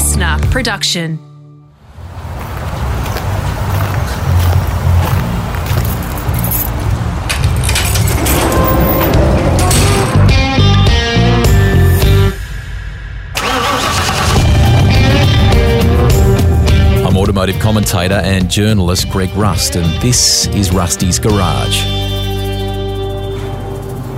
LiSTNR production. I'm automotive commentator and journalist Greg Rust, and this is Rusty's Garage.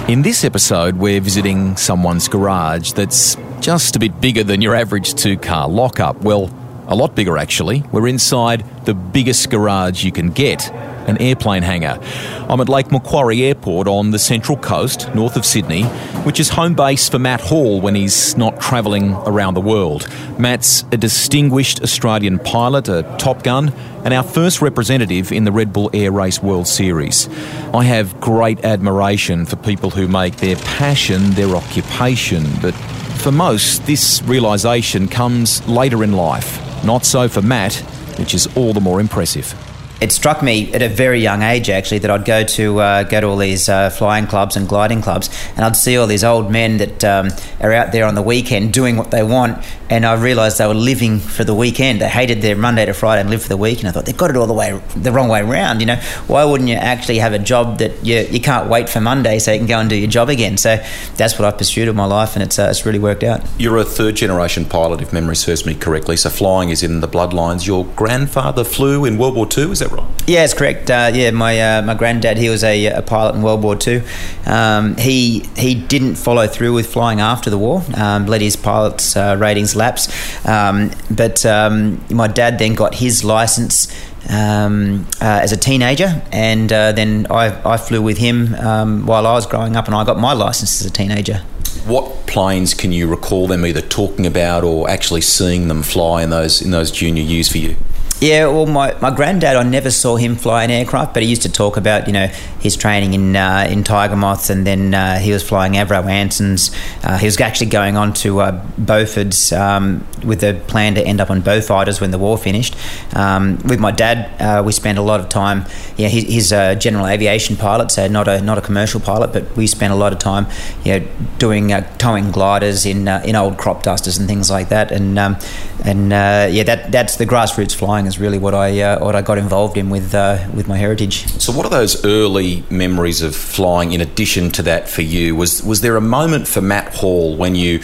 In this episode, we're visiting someone's garage that's just a bit bigger than your average two car lockup. Well, a lot bigger actually. We're inside the biggest garage you can get an airplane hangar. I'm at Lake Macquarie Airport on the Central Coast, north of Sydney, which is home base for Matt Hall when he's not travelling around the world. Matt's a distinguished Australian pilot, a Top Gun, and our first representative in the Red Bull Air Race World Series. I have great admiration for people who make their passion their occupation, but for most, this realisation comes later in life. Not so for Matt, which is all the more impressive it struck me at a very young age actually that I'd go to uh, go to all these uh, flying clubs and gliding clubs, and I'd see all these old men that um, are out there on the weekend doing what they want, and I realised they were living for the weekend. They hated their Monday to Friday and lived for the week, and I thought they've got it all the way the wrong way around. You know, why wouldn't you actually have a job that you you can't wait for Monday so you can go and do your job again? So that's what I've pursued in my life, and it's uh, it's really worked out. You're a third generation pilot, if memory serves me correctly. So flying is in the bloodlines. Your grandfather flew in World War II, is that right? Yeah, it's correct. Uh, yeah, my uh, my granddad, he was a, a, pilot in World War II. Um, he he didn't follow through with flying after the war. Um, let his pilot's uh, ratings lapse. Um, but um, my dad then got his license. Um, uh, as a teenager, and uh, then I, I flew with him um, while I was growing up, and I got my license as a teenager. What planes can you recall them either talking about or actually seeing them fly in those in those junior years for you? Yeah, well, my, my granddad, I never saw him fly an aircraft, but he used to talk about, you know, his training in uh, in Tiger Moths, and then uh, he was flying Avro Ansons. Uh, he was actually going on to uh, Beauforts um, with the plan to end up on Beaufighters when the war finished. Um, with my dad, uh, we spent a lot of time. Yeah, he, he's a general aviation pilot, so not a not a commercial pilot, but we spent a lot of time, you know, doing uh, towing gliders in in old crop dusters and things like that, and um, and yeah, that that's the grassroots flying is really what I uh, what I got involved in with uh, with my heritage. So, what are those early memories of flying? In addition to that, for you, was was there a moment for Matt Hall when you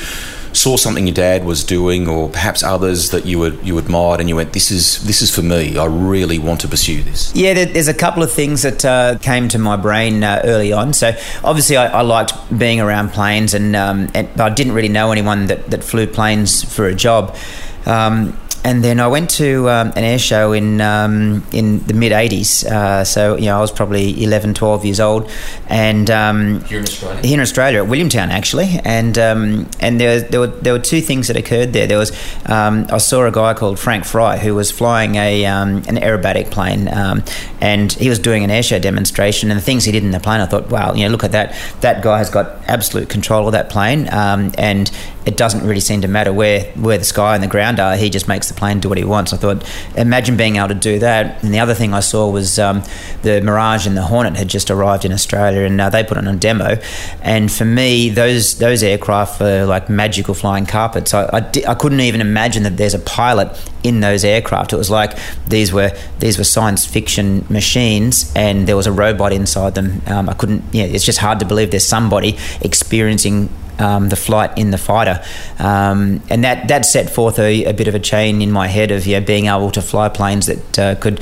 saw something your dad was doing, or perhaps others that you would you admired, and you went, "This is this is for me. I really want to pursue this." Yeah, there's a couple of things that uh, came to my brain uh, early on. So obviously, I, I liked being around planes, and, um, and I didn't really know anyone that, that flew planes for a job. Um, and then I went to um, an air show in um, in the mid '80s. Uh, so you know, I was probably 11, 12 years old, and um, here in Australia, here in Australia at Williamtown actually, and um, and there, there were there were two things that occurred there. There was um, I saw a guy called Frank Fry who was flying a um, an aerobatic plane, and he was doing an air show demonstration. And the things he did in the plane, I thought, wow, you know, look at that. That guy has got absolute control of that plane, and it doesn't really seem to matter where where the sky and the ground are. He just makes the plane do what he wants. I thought, imagine being able to do that. And the other thing I saw was um, the Mirage and the Hornet had just arrived in Australia, and uh, they put on a demo. And for me, those those aircraft were like magical flying carpets. I, I, di- I couldn't even imagine that there's a pilot in those aircraft. It was like these were these were science fiction machines, and there was a robot inside them. Um, I couldn't. Yeah, it's just hard to believe there's somebody experiencing um, the flight in the fighter, um, and that that set forth a, a, bit of a chain in my head of yeah, being able to fly planes that uh, could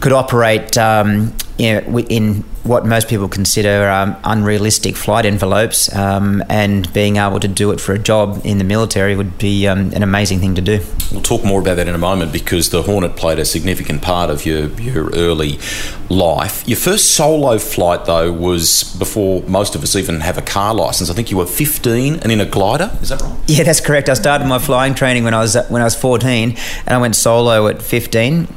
could operate um, know, in what most people consider um, unrealistic flight envelopes, um, and being able to do it for a job in the military would be um, an amazing thing to do. We'll talk more about that in a moment because the Hornet played a significant part of your, your early life. Your first solo flight, though, was before most of us even have a car license. I think you were 15 and in a glider. Is that right? Yeah, that's correct. I started my flying training when I was when I was 14, and I went solo at 15.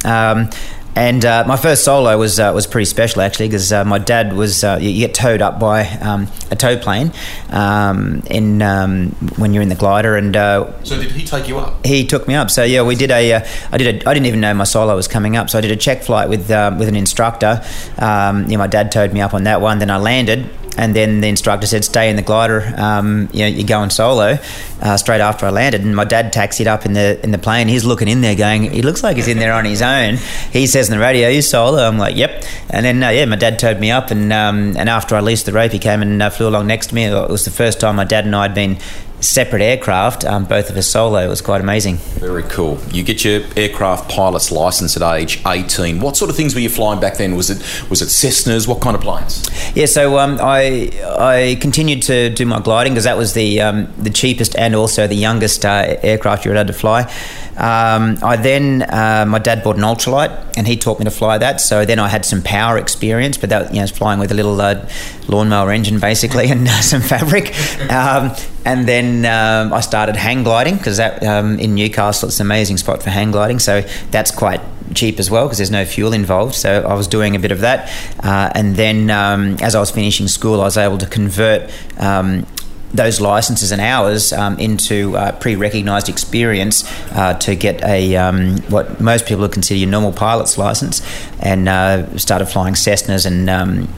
And uh, my first solo was uh, was pretty special actually because uh, my dad was uh, you get towed up by um, a tow plane um, in um, when you're in the glider and uh, so did he take you up? He took me up. So yeah, we did a uh, I did a, I didn't even know my solo was coming up. So I did a check flight with um, with an instructor. Um, you my dad towed me up on that one. Then I landed and then the instructor said, "Stay in the glider. Um, you know, you're going solo." Uh, straight after I landed, and my dad taxied up in the in the plane. He's looking in there, going, "He looks like he's in there on his own." He says in the radio, "You solo?" I'm like, "Yep." And then uh, yeah, my dad towed me up, and um, and after I leased the rope, he came and uh, flew along next to me. It was the first time my dad and I had been separate aircraft, um, both of us solo. It was quite amazing. Very cool. You get your aircraft pilot's license at age 18. What sort of things were you flying back then? Was it was it Cessnas? What kind of planes? Yeah, so um, I I continued to do my gliding because that was the um, the cheapest and also the youngest uh, aircraft you're allowed to fly. Um, I then uh, my dad bought an ultralight and he taught me to fly that. So then I had some power experience, but that you know, flying with a little uh, lawnmower engine basically and uh, some fabric. Um, and then um, I started hang gliding because that um, in Newcastle it's an amazing spot for hang gliding. So that's quite cheap as well because there's no fuel involved. So I was doing a bit of that, uh, and then um, as I was finishing school, I was able to convert um, those licenses and hours um, into uh, pre-recognised experience uh, to get a um, what most people would consider your normal pilot's license, and uh, started flying Cessnas and. Um,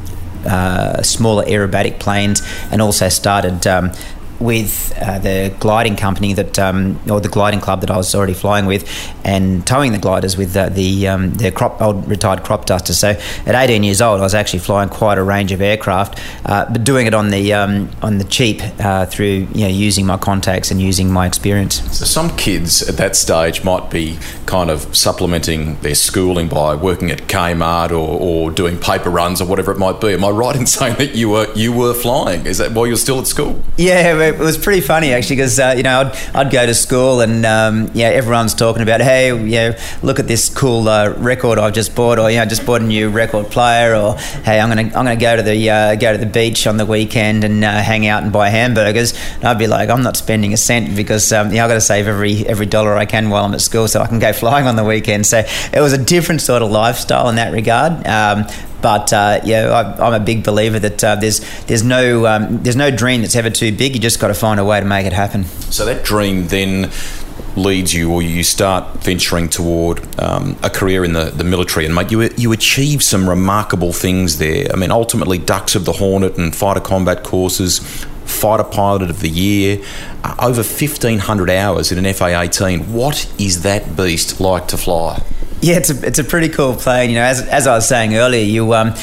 uh, smaller aerobatic planes, and also started um, with uh, the gliding company that, um, or the gliding club that I was already flying with, and towing the gliders with uh, the um, the crop old retired crop duster. So at 18 years old, I was actually flying quite a range of aircraft, uh, but doing it on the um, on the cheap uh, through you know using my contacts and using my experience. So some kids at that stage might be kind of supplementing their schooling by working at Kmart or, or doing paper runs or whatever it might be. Am I right in saying that you were you were flying? Is that while you're still at school? Yeah it was pretty funny actually because uh, you know I'd, I'd go to school and um, yeah everyone's talking about hey know look at this cool uh, record I've just bought or you know just bought a new record player or hey I'm gonna I'm gonna go to the uh, go to the beach on the weekend and uh, hang out and buy hamburgers. And I'd be like I'm not spending a cent because um, you know I've got to save every every dollar I can while I'm at school so I can go flying on the weekend. So it was a different sort of lifestyle in that regard. Um, but uh, yeah, I, am a big believer that uh, there's there's no um, there's no dream that's ever too big. You just got to find a way to make it happen. So that dream then leads you, or you start venturing toward um, a career in the, the military, and mate, you you achieve some remarkable things there. I mean, ultimately, Dux of the Hornet and fighter combat courses. Fighter Pilot of the Year, uh, over 1,500 hours in an FA 18. What is that beast like to fly? Yeah, it's a, it's a pretty cool plane. You know, as, as I was saying earlier, you um,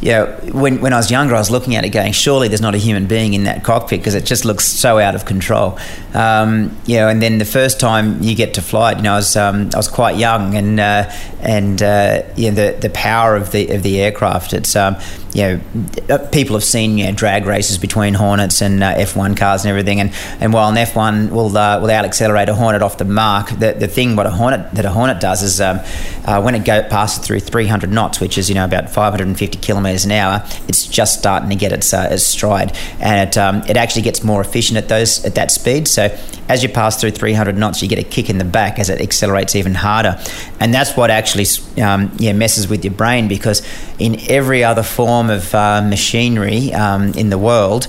you know, when, when I was younger, I was looking at it going, surely there's not a human being in that cockpit because it just looks so out of control. Um, you know, and then the first time you get to fly it, you know, I was, um, I was quite young and, uh, and uh, you know, the, the power of the, of the aircraft, it's, um, you know, uh, people have seen you know, drag races between Hornets and uh, F1 cars and everything, and, and while an F1 will uh, will out accelerate a Hornet off the mark, the, the thing what a Hornet that a Hornet does is um, uh, when it go passes through 300 knots, which is you know about 550 kilometres an hour, it's just starting to get its, uh, its stride, and it um, it actually gets more efficient at those at that speed. So as you pass through 300 knots, you get a kick in the back as it accelerates even harder, and that's what actually um, yeah messes with your brain because in every other form of uh, machinery um, in the world,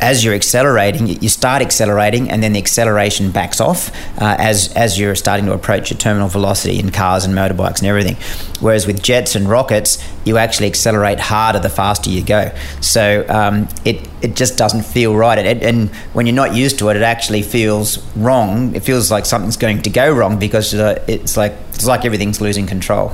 as you're accelerating, you start accelerating, and then the acceleration backs off uh, as as you're starting to approach your terminal velocity in cars and motorbikes and everything. Whereas with jets and rockets, you actually accelerate harder the faster you go. So um, it it just doesn't feel right. It, and when you're not used to it, it actually feels wrong. It feels like something's going to go wrong because uh, it's like it's like everything's losing control.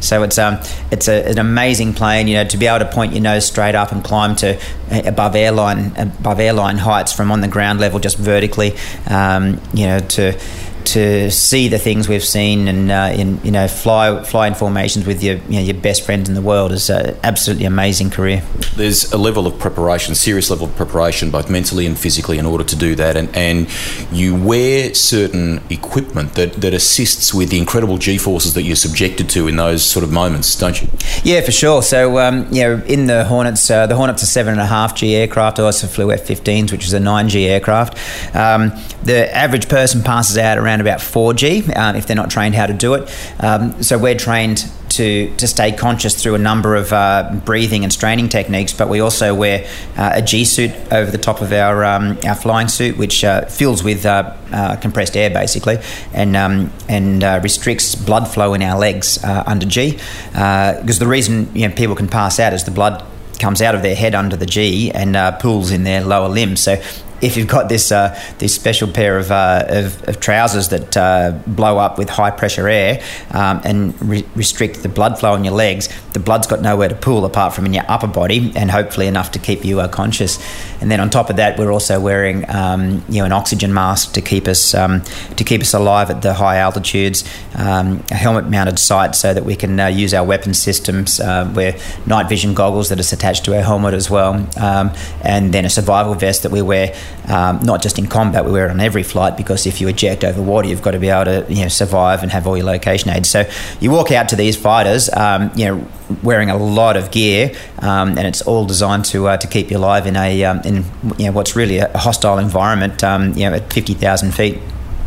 So it's um it's a, an amazing plane. You know, to be able to point your nose straight up and climb to uh, above airline above airline heights from on the ground level, just vertically. Um, you know, to to see the things we've seen and uh, in you know fly fly in formations with your you know, your best friends in the world is an absolutely amazing career. There's a level of preparation, serious level of preparation, both mentally and physically, in order to do that, and and you wear certain equipment that, that assists with the incredible G forces that you're subjected to in those sort of moments, don't you? Yeah, for sure. So um, you know, in the Hornets, uh, the Hornets are seven and a half G aircraft. I also flew F-15s, which is a nine G aircraft. Um, the average person passes out around about 4G um, if they're not trained how to do it. Um, so we're trained to, to stay conscious through a number of uh, breathing and straining techniques, but we also wear uh, a G suit over the top of our, um, our flying suit, which uh, fills with uh, uh, compressed air basically and, um, and uh, restricts blood flow in our legs under G. Because the reason you know, people can pass out is the blood comes out of their head under the G and uh, pulls in their lower limb. So if you've got this uh, this special pair of, uh, of, of, trousers that uh, blow up with high pressure air um, and re- restrict the blood flow in your legs, the blood's got nowhere to pool apart from in your upper body, and hopefully enough to keep you uh, conscious. And then on top of that, we're also wearing um, you know an oxygen mask to keep us um, to keep us alive at the high altitudes, um, a helmet mounted sight so that we can uh, use our weapon systems. Uh, wear night vision goggles that are attached to our helmet as well, um, and then a survival vest that we wear um, not just in combat, we wear it on every flight because if you eject over water, you've got to be able to you know survive and have all your location aids. So you walk out to these fighters, um, you know, wearing a lot of gear, um, and it's all designed to uh, to keep you alive in a um, in you know what's really a hostile environment, um, you know, at fifty thousand feet.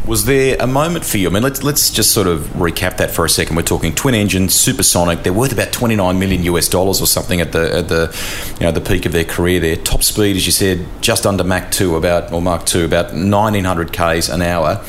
Was there a moment for you? I mean, let's let's just sort of recap that for a second. We're talking twin engine, supersonic. They're worth about twenty nine million US dollars or something at the at the you know the peak of their career. There, top speed, as you said, just under Mach two, about or Mach two, about nineteen hundred k's an hour.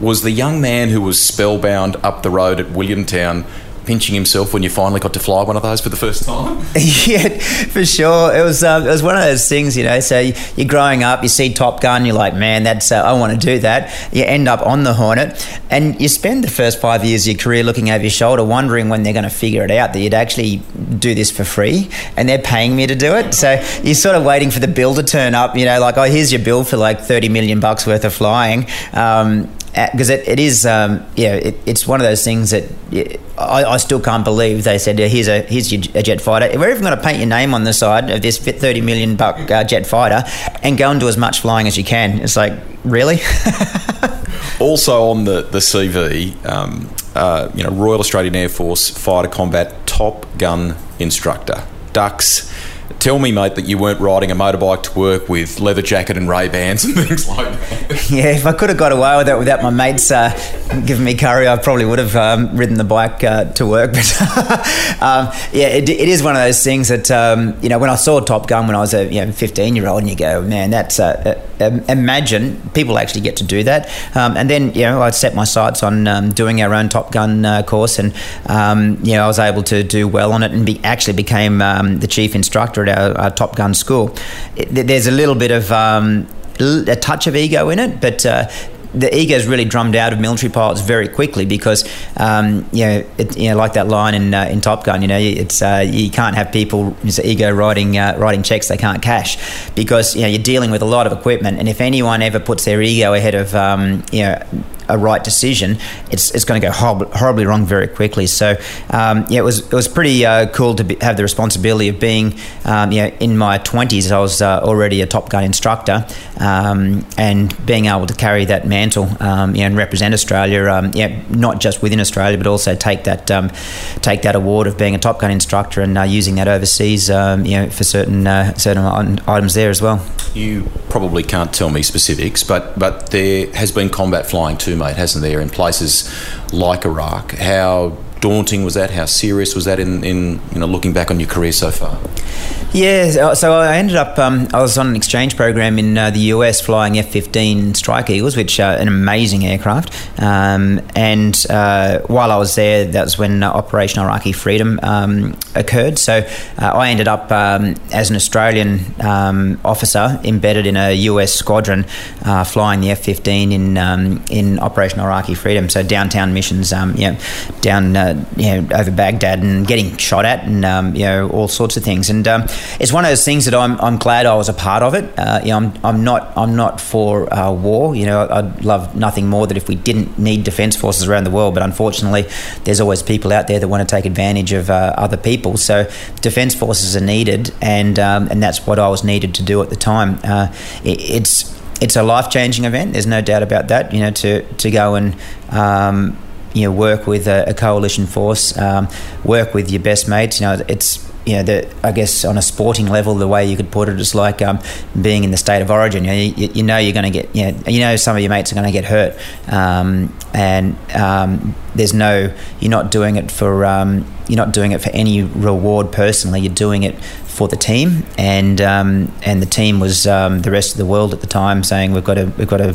Was the young man who was spellbound up the road at Williamtown pinching himself when you finally got to fly one of those for the first time? yeah, for sure. It was um, it was one of those things, you know. So you're growing up, you see Top Gun, you're like, man, that's uh, I want to do that. You end up on the Hornet, and you spend the first five years of your career looking over your shoulder, wondering when they're going to figure it out that you'd actually do this for free, and they're paying me to do it. So you're sort of waiting for the bill to turn up, you know, like, oh, here's your bill for like thirty million bucks worth of flying. Um, because it, it is um, yeah it, it's one of those things that I, I, still can't believe they said here's a here's your, a jet fighter. We're even going to paint your name on the side of this 30 million buck uh, jet fighter and go and do as much flying as you can. It's like really? Also on the the CV um, uh, you know Royal Australian Air Force fighter combat top gun instructor. Dux tell me, mate, that you weren't riding a motorbike to work with leather jacket and Ray Bans and things like that. Yeah, if I could have got away with that without my mates uh, giving me curry, I probably would have um, ridden the bike uh, to work. But um, yeah, it, it is one of those things that um, you know when I saw Top Gun when I was a you know 15 year old, and you go, man, that's uh, uh, imagine people actually get to do that. Um, and then you know I set my sights on um, doing our own Top Gun uh, course, and um, you know I was able to do well on it, and be, actually became the chief instructor at our, our Top Gun school. It, there's a little bit of um, a touch of ego in it, but uh, the ego is really drummed out of military pilots very quickly because um, you know it, you know like that line in uh, in Top Gun you know it's uh, you can't have people ego writing uh, writing checks they can't cash because you know you're dealing with a lot of equipment and if anyone ever puts their ego ahead of um, you know a right decision, it's, it's going to go horribly, horribly wrong very quickly. So um, yeah, it was it was pretty uh, cool to be, have the responsibility of being um, you know in my twenties. I was uh, already a Top Gun instructor, um, and being able to carry that mantle um, you know, and represent Australia, um, yeah, not just within Australia, but also take that um, take that award of being a Top Gun instructor and uh, using that overseas, you know, for certain uh, certain items there as well. You probably can't tell me specifics, but but there has been combat flying too hasn't there, in places like Iraq? How daunting was that? How serious was that in, in you know looking back on your career so far? Yeah, so I ended up um, I was on an exchange program in uh, the US flying F-15 Strike Eagles, which are an amazing aircraft. Um, and uh, while I was there, that was when uh, Operation Iraqi Freedom um, occurred. So uh, I ended up um, as an Australian um, officer embedded in a US squadron uh, flying the F-15 in um, in Operation Iraqi Freedom. So downtown missions, know, down uh, you know, over Baghdad and getting shot at and you know all sorts of things. And it's one of those things that I'm, I'm glad I was a part of it. Uh, you know, I'm, I'm not I'm not for uh, war. You know, I'd love nothing more that if we didn't need defence forces around the world. But unfortunately, there's always people out there that want to take advantage of uh, other people. So defence forces are needed, and um, and that's what I was needed to do at the time. Uh, it, it's it's a life changing event. There's no doubt about that. You know, to to go and um, you know work with a, a coalition force, um, work with your best mates. You know, it's you know, the, I guess on a sporting level, the way you could put it is like um, being in the state of origin. You know, you, you know you're going to get, you know, you know some of your mates are going to get hurt, um, and um, there's no, you're not doing it for, um, you're not doing it for any reward personally. You're doing it for the team, and um, and the team was um, the rest of the world at the time saying we've got to we've got to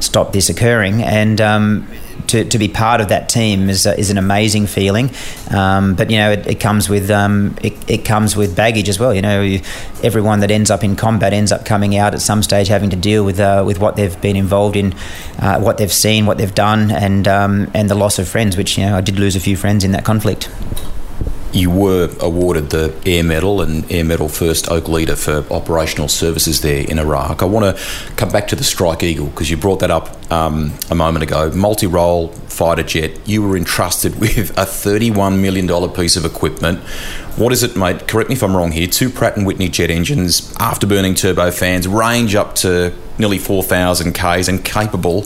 stop this occurring, and um, to, to be part of that team is, is an amazing feeling. Um, but you know, it, it comes with um, it, it, comes with baggage as well. You know, everyone that ends up in combat ends up coming out at some stage having to deal with uh, with what they've been involved in, uh, what they've seen, what they've done, and um, and the loss of friends. Which you know, I did lose a few friends in that conflict you were awarded the Air Medal and Air Medal First Oak Leader for operational services there in Iraq. I want to come back to the Strike Eagle because you brought that up um, a moment ago. Multi role fighter jet, you were entrusted with a $31 million piece of equipment. What is it, mate? Correct me if I'm wrong here. Two Pratt and Whitney jet engines, afterburning turbofans, range up to nearly 4,000 Ks and capable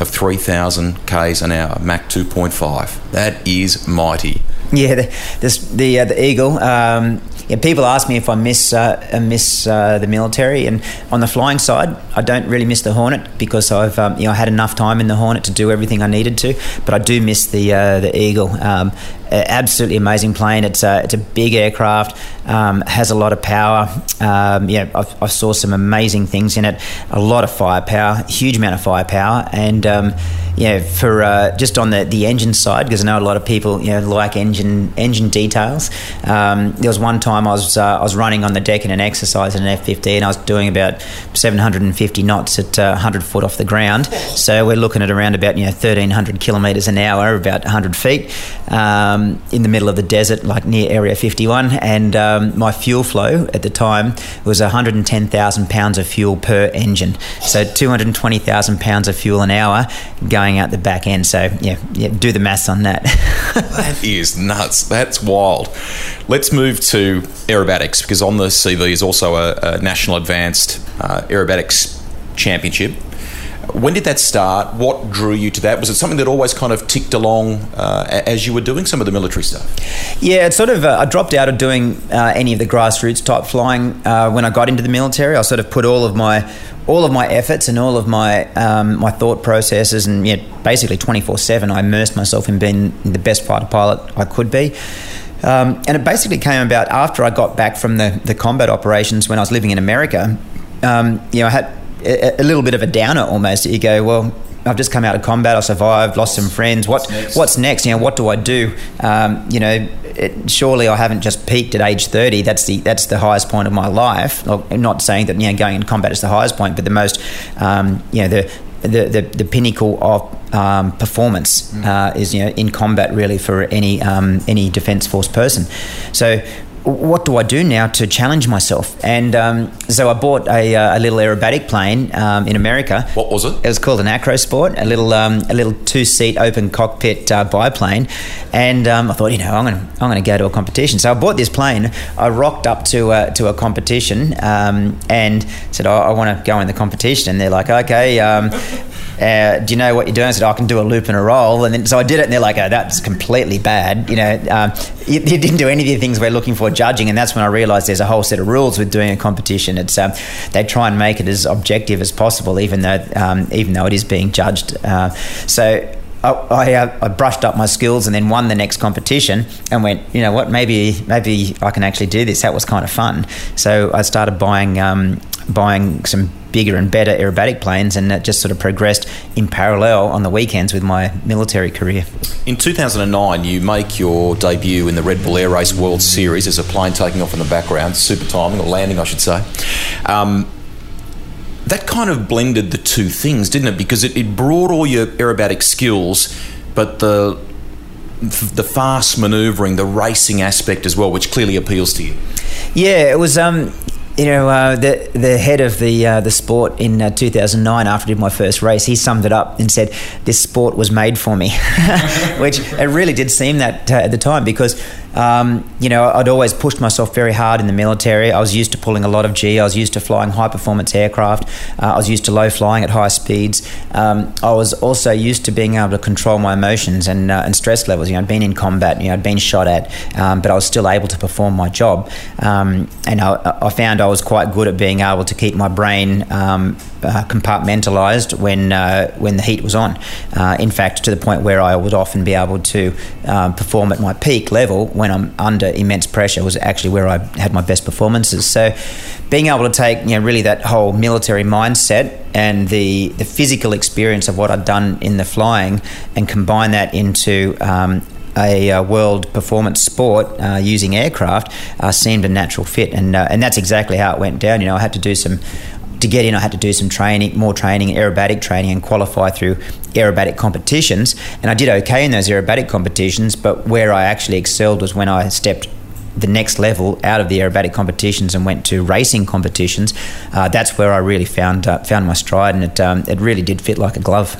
of 3,000 Ks an hour, Mach 2.5. That is mighty. Yeah, the this, the, uh, the Eagle. Um, yeah, people ask me if I miss uh, uh, miss uh, the military, and on the flying side, I don't really miss the Hornet because I've um, you know had enough time in the Hornet to do everything I needed to. But I do miss the uh, the Eagle. Um, absolutely amazing plane. It's a, it's a big aircraft, um, has a lot of power. Um, yeah, I saw some amazing things in it. A lot of firepower, huge amount of firepower, and um, yeah, for uh, just on the, the engine side, because I know a lot of people you know like engine engine details. Um, there was one time I was uh, I was running on the deck in an exercise in an F fifteen. I was doing about 750 knots at uh, 100 foot off the ground. So we're looking at around about you know 1300 kilometres an hour, about 100 feet. Um, um, in the middle of the desert, like near Area 51, and um, my fuel flow at the time was 110,000 pounds of fuel per engine. So 220,000 pounds of fuel an hour going out the back end. So yeah, yeah do the maths on that. that is nuts. That's wild. Let's move to aerobatics because on the CV is also a, a national advanced uh, aerobatics championship when did that start? What drew you to that? Was it something that always kind of ticked along uh, as you were doing some of the military stuff? Yeah, it sort of. Uh, I dropped out of doing uh, any of the grassroots type flying uh, when I got into the military. I sort of put all of my all of my efforts and all of my um, my thought processes and yeah, basically twenty four seven. I immersed myself in being the best fighter pilot I could be. Um, and it basically came about after I got back from the, the combat operations when I was living in America. Um, you know, I had a, a little bit of a downer almost. You go, well, I've just come out of combat. I survived, lost some friends. What what's next? What's next? You know, what do I do? Um, you know, it, surely I haven't just peaked at age thirty. That's the that's the highest point of my life. I'm not saying that you know going in combat is the highest point, but the most um, you know the the, the, the pinnacle of um, performance mm. uh, is you know in combat really for any um, any defence force person. So what do I do now to challenge myself? And um, so I bought a, uh, a little aerobatic plane um, in America. What was it? It was called an Acrosport, a little um, a little two seat open cockpit uh, biplane. And um, I thought, you know, I'm going to I'm going to go to a competition. So I bought this plane. I rocked up to uh, to a competition um, and said, oh, I want to go in the competition. And they're like, okay. Uh, do you know what you're doing? I said, I can do a loop and a roll. And then, so I did it, and they're like, oh, that's completely bad. You know, um, you, you, didn't do any of the things we're looking for judging. And that's when I realized there's a whole set of rules with doing a competition. It's um, They try and make it as objective as possible, even though, um, even though it is being judged. Uh, so I, I, uh, I, brushed up my skills and then won the next competition and went, you know what, maybe maybe I can actually do this. That was kind of fun. So I started buying um, buying some bigger and better aerobatic planes, and that just sort of progressed in parallel on the weekends with my military career. In 2009, you make your debut in the Red Bull Air Race World Series as a plane taking off in the background, super timing or landing, I should say. Um, that kind of blended the two things, didn't it? Because it, it brought all your aerobatic skills, but the the fast manoeuvring, the racing aspect as well, which clearly appeals to you. Yeah, it was. Um, you know, uh, the the head of the uh, the sport in uh, 2009, after I did my first race, he summed it up and said, "This sport was made for me," which it really did seem that uh, at the time because um, you know, I'd always pushed myself very hard in the military. I was used to pulling a lot of G. I was used to flying high performance aircraft. Uh, I was used to low flying at high speeds. Um, I was also used to being able to control my emotions and, uh, and stress levels. You know, I'd been in combat. You know, I'd been shot at, um, but I was still able to perform my job. Um, and I, I, found I was quite good at being able to keep my brain um, uh, compartmentalized when uh, when the heat was on. Uh, in fact, to the point where I would often be able to um, perform at my peak level when I'm under immense pressure was actually where I had my best performances. So, being able to take you know really that whole military mindset and the the physical experience of what I'd done in the flying and combine that into um, a uh, world performance sport uh, using aircraft uh, seemed a natural fit, and uh, and that's exactly how it went down. You know, I had to do some to get in, I had to do some training, more training, aerobatic training, and qualify through aerobatic competitions. And I did okay in those aerobatic competitions, but where I actually excelled was when I stepped the next level out of the aerobatic competitions and went to racing competitions. Uh, that's where I really found uh, found my stride, and it um, it really did fit like a glove.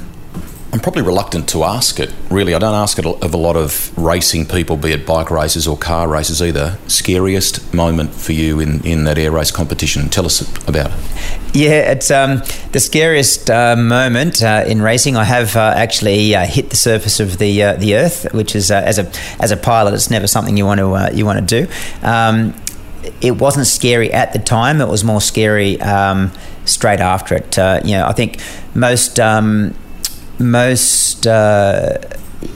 I'm probably reluctant to ask it. Really, I don't ask it of a lot of racing people, be it bike races or car races either. Scariest moment for you in, in that air race competition? Tell us about it. Yeah, it's um, the scariest uh, moment uh, in racing. I have uh, actually uh, hit the surface of the uh, the Earth, which is uh, as a as a pilot, it's never something you want to you want to do. Um, it wasn't scary at the time. It was more scary um, straight after it. you know, I think most um, most uh,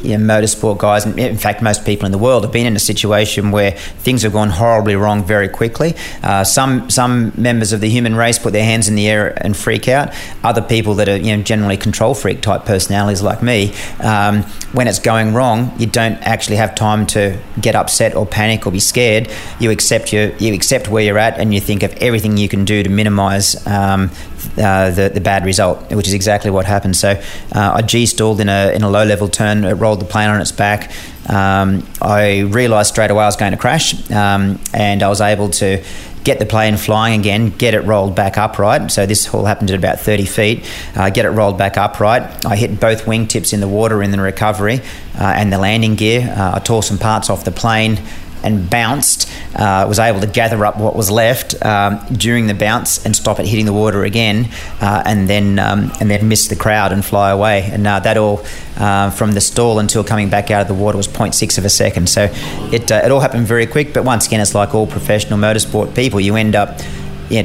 you know, motorsport guys, and in fact, most people in the world have been in a situation where things have gone horribly wrong very quickly. Uh, some some members of the human race put their hands in the air and freak out. Other people that are you know generally control freak type personalities like me, um, when it's going wrong, you don't actually have time to get upset or panic or be scared. You accept your you accept where you're at, and you think of everything you can do to minimise um, uh, the, the bad result, which is exactly what happened. So uh, I G stalled in a, in a low level turn, it rolled the plane on its back. Um, I realised straight away I was going to crash, um, and I was able to get the plane flying again, get it rolled back upright. So this all happened at about 30 feet. Uh, get it rolled back upright. I hit both wingtips in the water in the recovery uh, and the landing gear. Uh, I tore some parts off the plane and bounced, uh, was able to gather up what was left um, during the bounce and stop it hitting the water again, uh, and then um, and then miss the crowd and fly away. And uh, that all uh, from the stall until coming back out of the water was 0.6 of a second. So it uh, it all happened very quick. But once again, it's like all professional motorsport people. You end up.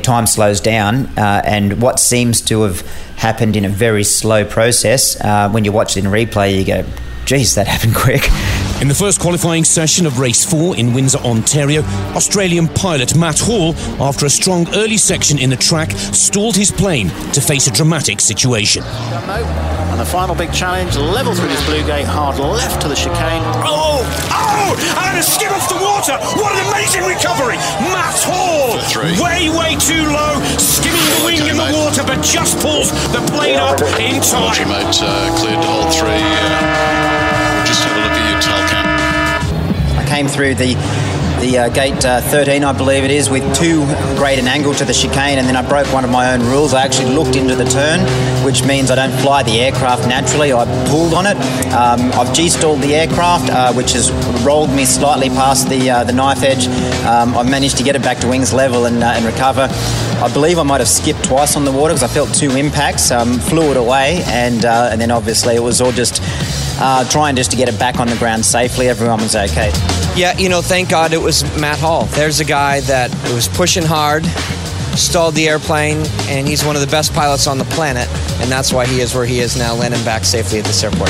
Time slows down, uh, and what seems to have happened in a very slow process, when you watch it in replay, you go, geez, that happened quick. In the first qualifying session of race four in Windsor, Ontario, Australian pilot Matt Hall, after a strong early section in the track, stalled his plane to face a dramatic situation. And the final big challenge, level through this blue gate, hard left to the chicane. Oh! Oh! And a skim off the water! What an amazing recovery! Matt Hall! Way, way too low, skimming the wing in the mate. water, but just pulls the plane up in time. Mate, uh, cleared hold three. Uh just have a look came through the the uh, gate uh, 13, I believe it is, with too great an angle to the chicane, and then I broke one of my own rules. I actually looked into the turn, which means I don't fly the aircraft naturally. I pulled on it. Um, I've G-stalled the aircraft, uh, which has rolled me slightly past the uh, the knife edge. Um, I've managed to get it back to wings level and, uh, and recover. I believe I might have skipped twice on the water because I felt two impacts, um, flew it away, and uh, and then obviously it was all just trying just to get it back on the ground safely. Everyone was okay. Yeah, you know, thank God it was Matt Hall. There's a guy that was pushing hard, stalled the airplane, and he's one of the best pilots on the planet, and that's why he is where he is now, landing back safely at this airport.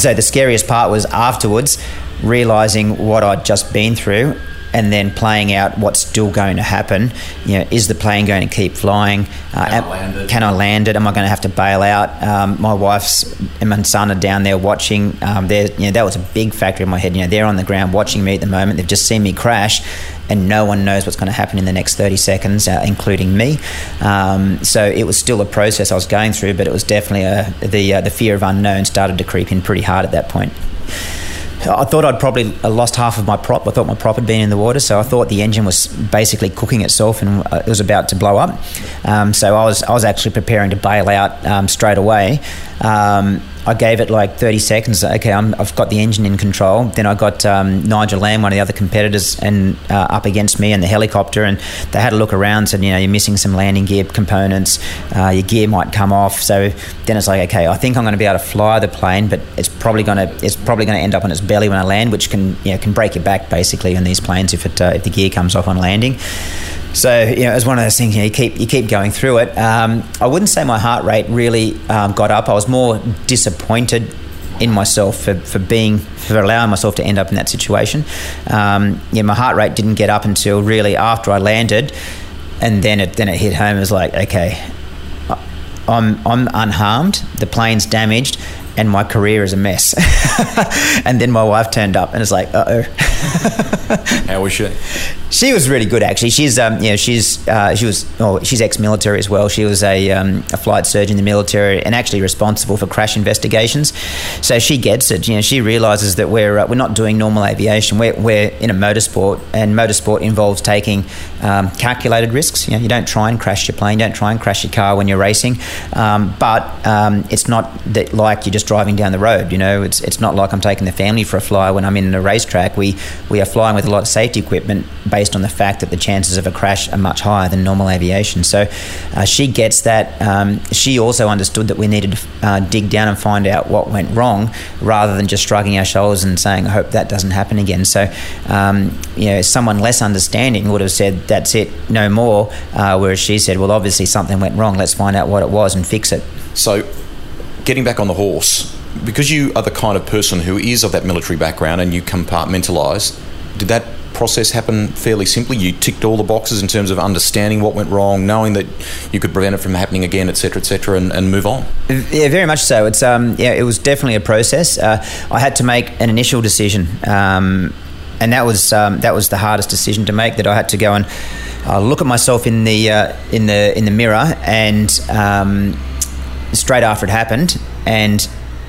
So the scariest part was afterwards, realizing what I'd just been through and then playing out what's still going to happen. You know, is the plane going to keep flying? Uh, can, I land it? can I land it? Am I going to have to bail out? Um, my wife's and my son are down there watching. Um, you know, that was a big factor in my head. You know, they're on the ground watching me at the moment. They've just seen me crash, and no one knows what's going to happen in the next 30 seconds, uh, including me. Um, so it was still a process I was going through, but it was definitely a, the uh, the fear of unknown started to creep in pretty hard at that point. I thought I'd probably lost half of my prop. I thought my prop had been in the water, so I thought the engine was basically cooking itself and uh, it was about to blow up. Um, so I was I was actually preparing to bail out um, straight away. Um, I gave it like 30 seconds. Okay, i have got the engine in control. Then I got um, Nigel Lamb, one of the other competitors, and uh, up against me and the helicopter, and they had a look around. And said, you know, you're missing some landing gear components. Uh, your gear might come off. So then it's like, okay, I think I'm going to be able to fly the plane, but it's probably going to it's probably going to end up on its belly when I land, which can you know, can break your back basically on these planes if it uh, if the gear comes off on landing. So you know, it was one of those things. You, know, you keep you keep going through it. Um, I wouldn't say my heart rate really um, got up. I was more disappointed in myself for, for being for allowing myself to end up in that situation. Um, yeah, my heart rate didn't get up until really after I landed, and then it then it hit home. It was like, okay, I'm I'm unharmed. The plane's damaged, and my career is a mess. and then my wife turned up, and it's like, uh oh. How was she? She was really good, actually. She's, um, you know, she's uh, she was, oh, she's ex-military as well. She was a, um, a flight surgeon in the military and actually responsible for crash investigations. So she gets it. You know, she realizes that we're uh, we're not doing normal aviation. We're, we're in a motorsport, and motorsport involves taking um, calculated risks. You know, you don't try and crash your plane, you don't try and crash your car when you're racing. Um, but um, it's not that like you're driving down the road. You know, it's it's not like I'm taking the family for a fly when I'm in a racetrack. We we are flying with a lot of safety equipment based on the fact that the chances of a crash are much higher than normal aviation. So uh, she gets that. Um, she also understood that we needed to uh, dig down and find out what went wrong rather than just shrugging our shoulders and saying, I hope that doesn't happen again. So, um, you know, someone less understanding would have said, that's it, no more. Uh, whereas she said, well, obviously something went wrong. Let's find out what it was and fix it. So, getting back on the horse, because you are the kind of person who is of that military background and you compartmentalise, did that process happen fairly simply? You ticked all the boxes in terms of understanding what went wrong, knowing that you could prevent it from happening again, etc., etc., and, and move on. Yeah, very much so. It's um, yeah, it was definitely a process. Uh, I had to make an initial decision, um, and that was um, that was the hardest decision to make. That I had to go and uh, look at myself in the uh, in the in the mirror, and um, straight after it happened, and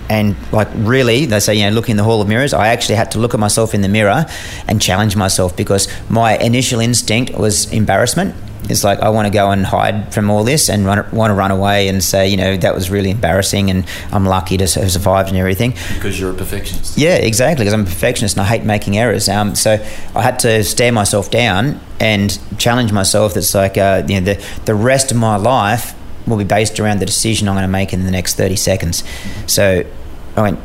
and like really they say you know look in the hall of mirrors i actually had to look at myself in the mirror and challenge myself because my initial instinct was embarrassment it's like I want to go and hide from all this and run, want to run away and say, you know, that was really embarrassing and I'm lucky to have survived and everything. Because you're a perfectionist. Yeah, exactly. Because I'm a perfectionist and I hate making errors. Um, so I had to stare myself down and challenge myself. That's like, uh, you know, the the rest of my life will be based around the decision I'm going to make in the next 30 seconds. So I went,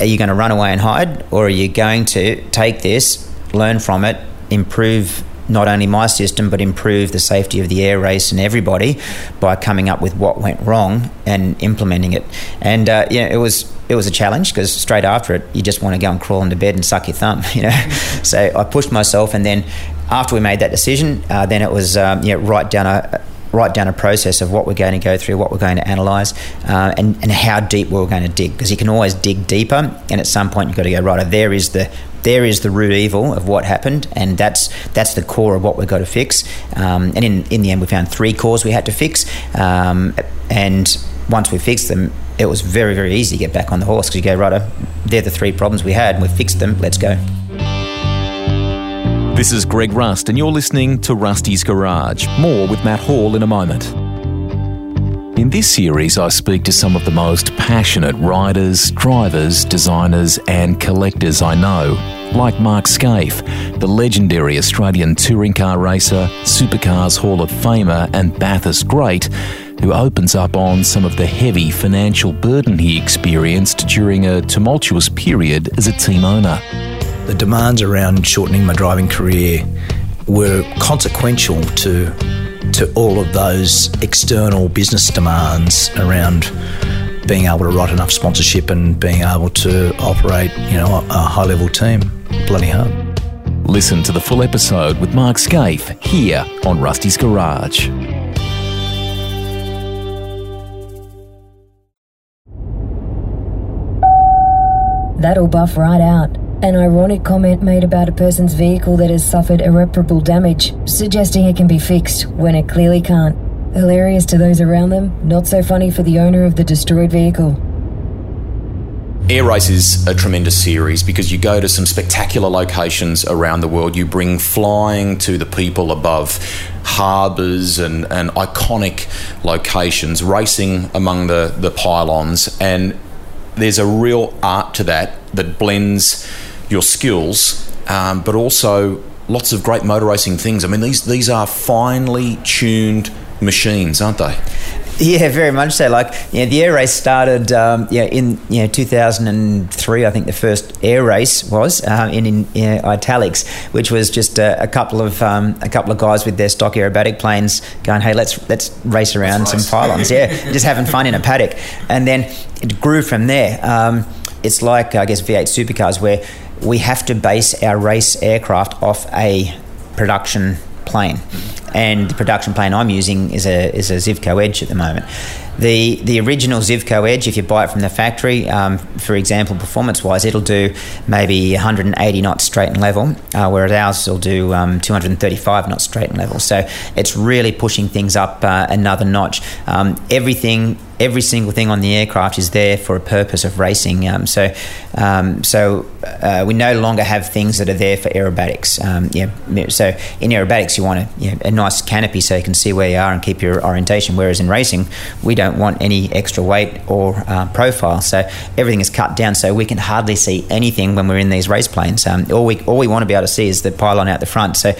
are you going to run away and hide, or are you going to take this, learn from it, improve not only my system but improve the safety of the air race and everybody by coming up with what went wrong and implementing it. And uh, yeah, it was it was a challenge because straight after it, you just want to go and crawl into bed and suck your thumb, you know. so I pushed myself, and then after we made that decision, uh, then it was um, write down a write down a process of what we're going to go through, what we're going to analyse, uh, and, and how deep we're going to dig. Because you can always dig deeper, and at some point you've got to go right. There is the there is the root evil of what happened, and that's that's the core of what we've got to fix. Um, and in in the end, we found three cores we had to fix, um, and once we fixed them, it was very very easy to get back on the horse because you go right. They're the three problems we had, and we fixed them. Let's go. This is Greg Rust, and you're listening to Rusty's Garage. More with Matt Hall in a moment. In this series, I speak to some of the most passionate riders, drivers, designers, and collectors I know, like Mark Skaife, the legendary Australian touring car racer, Supercars Hall of Famer, and Bathurst great, who opens up on some of the heavy financial burden he experienced during a tumultuous period as a team owner. The demands around shortening my driving career were consequential to to all of those external business demands around being able to write enough sponsorship and being able to operate, you know, a high level team. Bloody hard. Listen to the full episode with Mark Skaife here on Rusty's Garage. That'll buff right out. An ironic comment made about a person's vehicle that has suffered irreparable damage, suggesting it can be fixed when it clearly can't. Hilarious to those around them, not so funny for the owner of the destroyed vehicle. Air Race is a tremendous series because you go to some spectacular locations around the world. You bring flying to the people above harbours and, and iconic locations, racing among the, the pylons, and there's a real art to that that blends your skills, um, but also lots of great motor racing things. I mean, these these are finely tuned machines, aren't they? Yeah, very much so. Like, yeah, the air race started, um, yeah, in you know 2003. I think the first air race was uh, in, in you know, italics, which was just a, a couple of um, a couple of guys with their stock aerobatic planes going, "Hey, let's let's race around let's some race. pylons." Yeah, just having fun in a paddock, and then it grew from there. Um, it's like I guess V8 supercars where we have to base our race aircraft off a production plane, and the production plane I'm using is a is a Zivko Edge at the moment. The the original Zivko Edge, if you buy it from the factory, um, for example, performance wise, it'll do maybe 180 knots straight and level, uh, whereas ours will do um, 235 knots straight and level. So it's really pushing things up uh, another notch. Um, everything every single thing on the aircraft is there for a purpose of racing. Um, so, um, so uh, we no longer have things that are there for aerobatics. Um, yeah, so in aerobatics, you want a, you know, nice canopy so you can see where you are and keep your orientation. Whereas in racing, we don't want any extra weight or uh, profile. So everything is cut down, so we can hardly see anything when we're in these race planes. Um, all we all we want to be able to see is the pylon out the front. So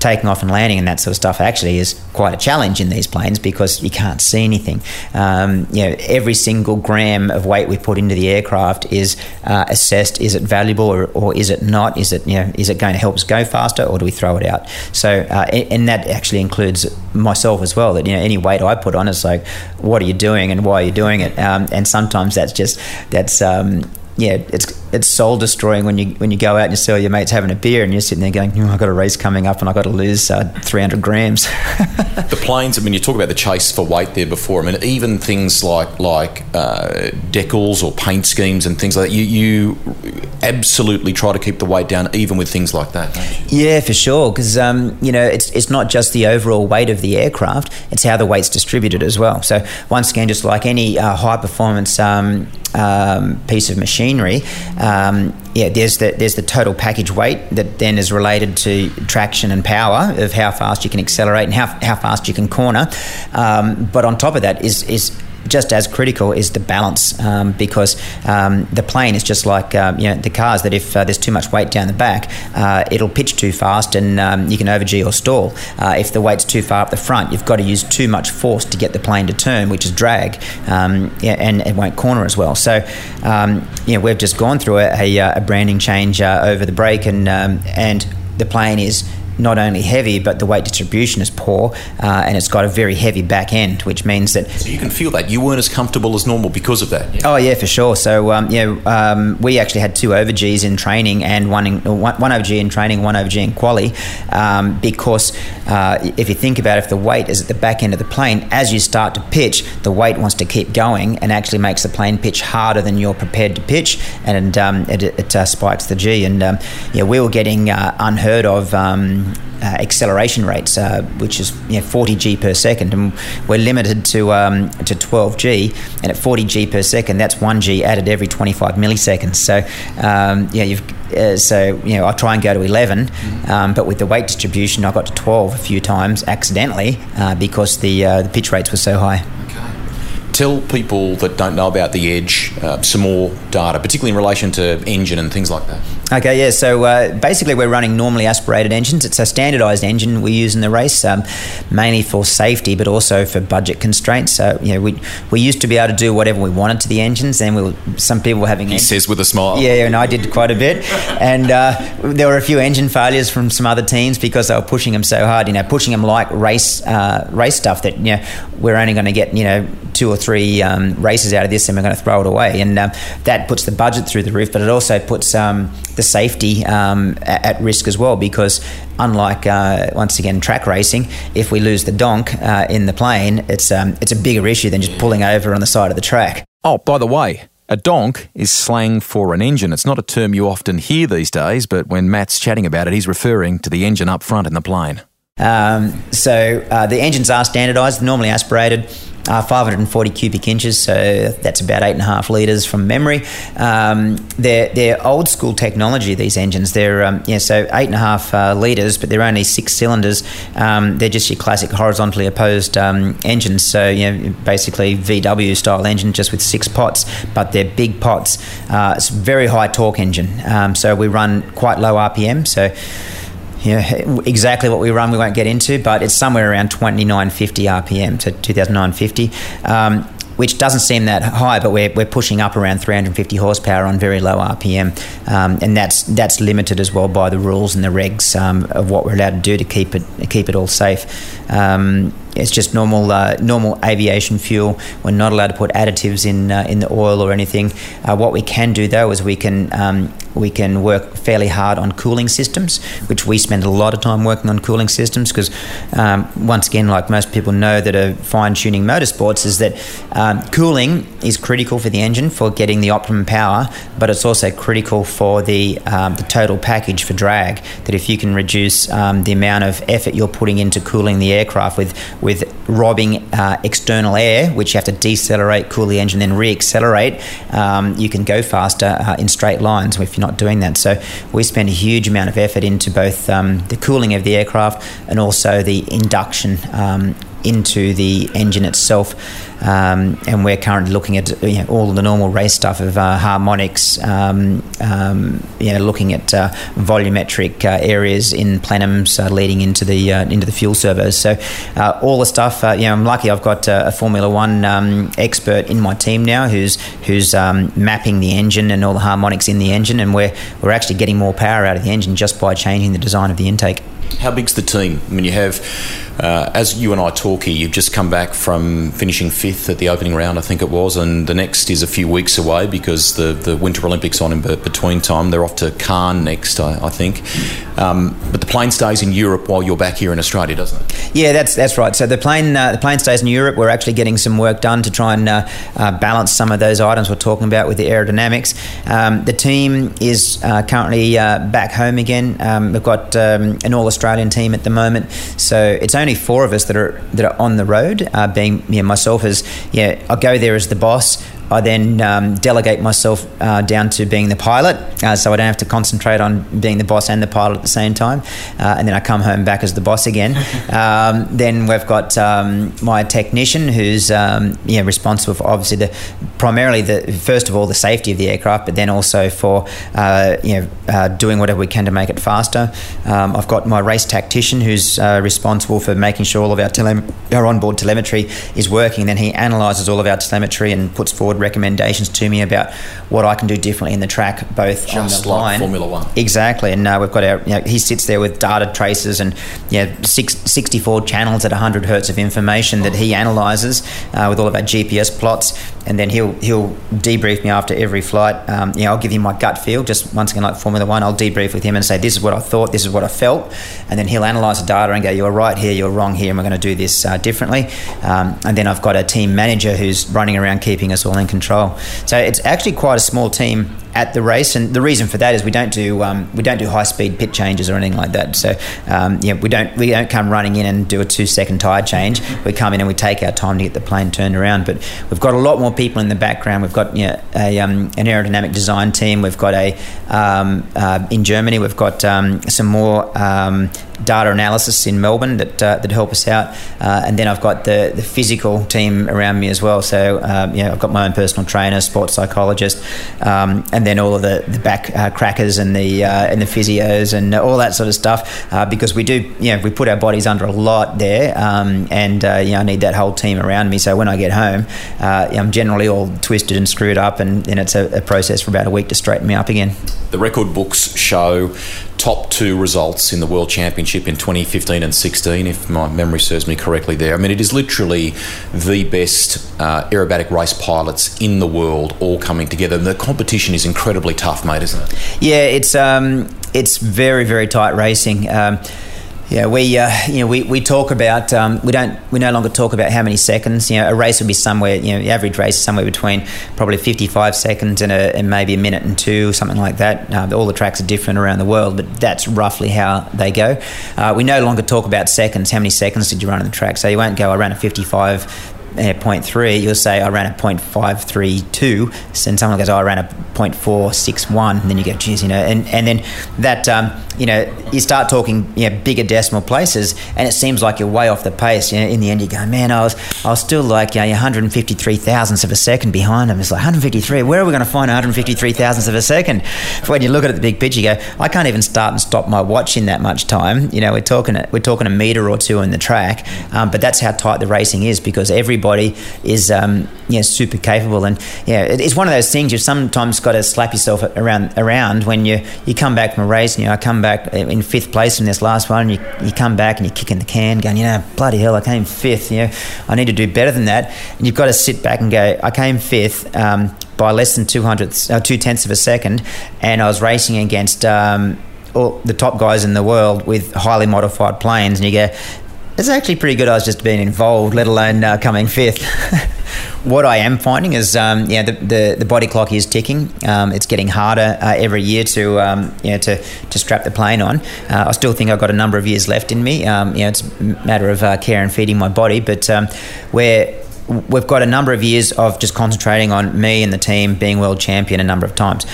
taking off and landing and that sort of stuff actually is quite a challenge in these planes because you can't see anything. Um, you know, every single gram of weight we put into the aircraft is uh, assessed. Is it valuable or, or, is it not? Is it you know is it going to help us go faster or do we throw it out? So uh, and that actually includes myself as well. That you know any weight I put on is like, what are you doing and why are you doing it? Um, and sometimes that's just that's um, yeah, it's it's soul destroying when you when you go out and you see all your mates having a beer and you're sitting there going, oh, I've got a race coming up and I've got to lose uh, 300 grams. the planes, I mean, you talk about the chase for weight there before. I mean, even things like like uh, decals or paint schemes and things like that, you, you absolutely try to keep the weight down even with things like that. Yeah, for sure, because um, you know it's it's not just the overall weight of the aircraft; it's how the weight's distributed as well. So once again, just like any uh, high performance um, um, piece of machinery, um, yeah, there's the there's the total package weight that then is related to traction and power of how fast you can accelerate and how, how fast you can corner. Um, but on top of that is is just as critical is the balance um, because um, the plane is just like um, you know the cars that if uh, there's too much weight down the back, uh, it'll pitch too fast and um, you can overg or stall. Uh, if the weight's too far up the front, you've got to use too much force to get the plane to turn, which is drag, um, and it won't corner as well. So um, you know we've just gone through a, a, a branding change uh, over the break and and the plane is not only heavy, but the weight distribution is poor, uh, and it's got a very heavy back end, which means that so you can feel that you weren't as comfortable as normal because of that. Yeah. Oh yeah, for sure. So um, yeah, um, we actually had two overgs in training and one in, one, one overg in training, one overg in quali, um, because uh, if you think about it, if the weight is at the back end of the plane, as you start to pitch, the weight wants to keep going and actually makes the plane pitch harder than you're prepared to pitch, and um, it, it uh, spikes the G. And um, yeah, we were getting uh, unheard of um, uh, acceleration rates, uh, which is you know, 40 g per second, and we're limited to um, to 12 g. And at 40 g per second, that's one g added every 25 milliseconds. So um, yeah, you've uh, so you know I try and go to 11, mm-hmm. um, but with the weight distribution, I got to 12 a few times accidentally uh, because the uh, the pitch rates were so high tell people that don't know about the Edge uh, some more data, particularly in relation to engine and things like that. Okay, yeah. So uh, basically, we're running normally aspirated engines. It's a standardised engine we use in the race, um, mainly for safety, but also for budget constraints. So you know, we we used to be able to do whatever we wanted to the engines, Then we were, some people were having. He says with a smile. Yeah, and I did quite a bit, and uh, there were a few engine failures from some other teams because they were pushing them so hard. You know, pushing them like race uh, race stuff that you know we're only going to get you know two or three um, races out of this and we're going to throw it away. And um, that puts the budget through the roof, but it also puts um, the safety um, at, risk as well because unlike, uh, once again, track racing, if we lose the donk uh, in the plane, it's, um, it's a bigger issue than just pulling over on the side of the track. Oh, by the way, a donk is slang for an engine. It's not a term you often hear these days, but when Matt's chatting about it, he's referring to the engine up front in the plane. Um, so uh, the engines are standardised, normally aspirated uh, 540 cubic inches, so that's about eight and a half litres from memory. Um, they're, they're old school technology, these engines. They're, um, yeah, so eight and a half uh, litres, but they're only six cylinders. Um, they're just your classic horizontally opposed um, engines, so, you know, basically VW style engine just with six pots, but they're big pots. Uh, it's a very high torque engine, um, so we run quite low RPM, so yeah, exactly what we run we won't get into, but it's somewhere around 2950 RPM, so 2950. Um, which doesn't seem that high, but we're, we're pushing up around 350 horsepower on very low RPM, um, and that's that's limited as well by the rules and the regs um, of what we're allowed to do to keep it keep it all safe. Um, it's just normal uh, normal aviation fuel. We're not allowed to put additives in uh, in the oil or anything. Uh, what we can do though is we can um, we can work fairly hard on cooling systems, which we spend a lot of time working on cooling systems because um, once again, like most people know that are fine tuning motorsports, is that um, cooling is critical for the engine for getting the optimum power, but it's also critical for the um, the total package for drag. That if you can reduce um, the amount of effort you're putting into cooling the aircraft with with robbing uh, external air, which you have to decelerate, cool the engine, then re-accelerate, um, you can go faster uh, in straight lines if you're not doing that. So we spend a huge amount of effort into both um, the cooling of the aircraft and also the induction um, into the engine itself. Um, and we're currently looking at you know, all the normal race stuff of uh, harmonics, um, um, you know, looking at uh, volumetric uh, areas in plenums uh, leading into the uh, into the fuel servos. So uh, all the stuff. you know, I'm lucky. I've got a Formula One um, expert in my team now who's who's um, mapping the engine and all the harmonics in the engine, and we're we're actually getting more power out of the engine just by changing the design of the intake. How big's the team? I mean, you have, as you and I talk here, you've just come back from finishing fifth at the opening round, I think it was, and the next is a few weeks away because the, the Winter Olympics on in between time. They're off to Cannes next, I, I think. Um, but the plane stays in Europe while you're back here in Australia, doesn't it? Yeah, that's that's right. So the plane uh, the plane stays in Europe. We're actually getting some work done to try and uh, uh balance some of those items we're talking about with the aerodynamics. Um, the team is uh, currently uh, back home again. Um, we've got um, an all Australian team at the moment. So it's only four of us that are that are on the road. Uh, being yeah, myself as yeah, I go there as the boss. I then um, delegate myself uh, down to being the pilot, uh, so I don't have to concentrate on being the boss and the pilot at the same time. Uh, and then I come home back as the boss again. um, then we've got um, my technician, who's um, yeah, responsible for obviously the primarily the first of all the safety of the aircraft, but then also for uh, you know uh, doing whatever we can to make it faster. Um, I've got my race tactician, who's uh, responsible for making sure all of our tele- our onboard telemetry is working. Then he analyses all of our telemetry and puts forward recommendations to me about what I can do differently in the track, both Just on the like line. Formula One. Exactly, and uh, we've got our. You know, he sits there with data traces and you know, six, 64 channels at 100 hertz of information that he analyses uh, with all of our GPS plots, and then he'll he'll debrief me after every flight. Um, you know, I'll give him my gut feel. Just once again, like Formula One, I'll debrief with him and say, "This is what I thought. This is what I felt," and then he'll analyse the data and go, "You're right here. You're wrong here, and we're going to do this uh, differently." Um, and then I've got a team manager who's running around keeping us all in control. So it's actually quite a small team at the race, and the reason for that is we don't do um, we don't do high speed pit changes or anything like that. So um, yeah, we don't we don't come running in and do a two second tire change. We come in and we take our time to get the plane turned around. But we've got a lot more people in the background. We've got you know, a um, an aerodynamic design team. We've got a um, uh, in Germany. We've got um, some more um, data analysis in Melbourne that uh, that help us out, uh, and then I've got the, the physical team around me as well. So um, I've got my own personal trainer, sports psychologist, um, and then all of the the back uh, crackers and the uh, and the physios and all that sort of stuff uh, because we do you know we put our bodies under a lot there, um, and uh, you know I need that whole team around me. So when I get home, I'm generally all twisted and screwed up, and, and it's a, a process for about a week to straighten me up again. The record books show top two results in the World Championship in 2015 and 16, if my memory serves me correctly there. I mean, it is literally the best uh, aerobatic race pilots in the world all coming together. The competition is incredibly tough, mate, isn't it? Yeah, it's, um, it's very, very tight racing. Um, yeah, we uh, you know we, we talk about um, we don't we no longer talk about how many seconds. You know, a race would be somewhere you know the average race is somewhere between probably 55 seconds and, a, and maybe a minute and two, something like that. Uh, all the tracks are different around the world, but that's roughly how they go. Uh, we no longer talk about seconds. How many seconds did you run on the track? So you won't go. I ran a 55 uh, 0.3, you'll say I ran a 0.532, and someone goes, oh, I ran a 0.461, and then you go, geez, you know, and, and then that, um, you know, you start talking you know, bigger decimal places, and it seems like you're way off the pace. You know, in the end, you go, man, I was, I was still like you know, 153 thousandths of a second behind them. It's like 153. Where are we going to find 153 thousandths of a second? When you look at it, the big picture, you go, I can't even start and stop my watch in that much time. You know, we're talking, we're talking a meter or two in the track, um, but that's how tight the racing is because everybody is, um, know, super capable, and yeah, it's one of those things you've sometimes got to slap yourself around around when you you come back from a race and you know, I come back in fifth place in this last one, and you, you come back and you're kicking the can, going, you know, bloody hell, I came fifth. You know, I need to do better than that. And you've got to sit back and go, I came fifth. Um, by less than two hundredths, uh, two tenths of a second, and I was racing against um, all the top guys in the world with highly modified planes, and you go, it's actually pretty good. I was just being involved, let alone uh, coming fifth. what I am finding is, um, yeah, the, the, the, body clock is ticking. Um, it's getting harder uh, every year to, um, you know, to, to strap the plane on. Uh, I still think I've got a number of years left in me. Um, you know, it's a matter of uh, care and feeding my body, but um, where we've got a number of years of just concentrating on me and the team being world champion a number of times.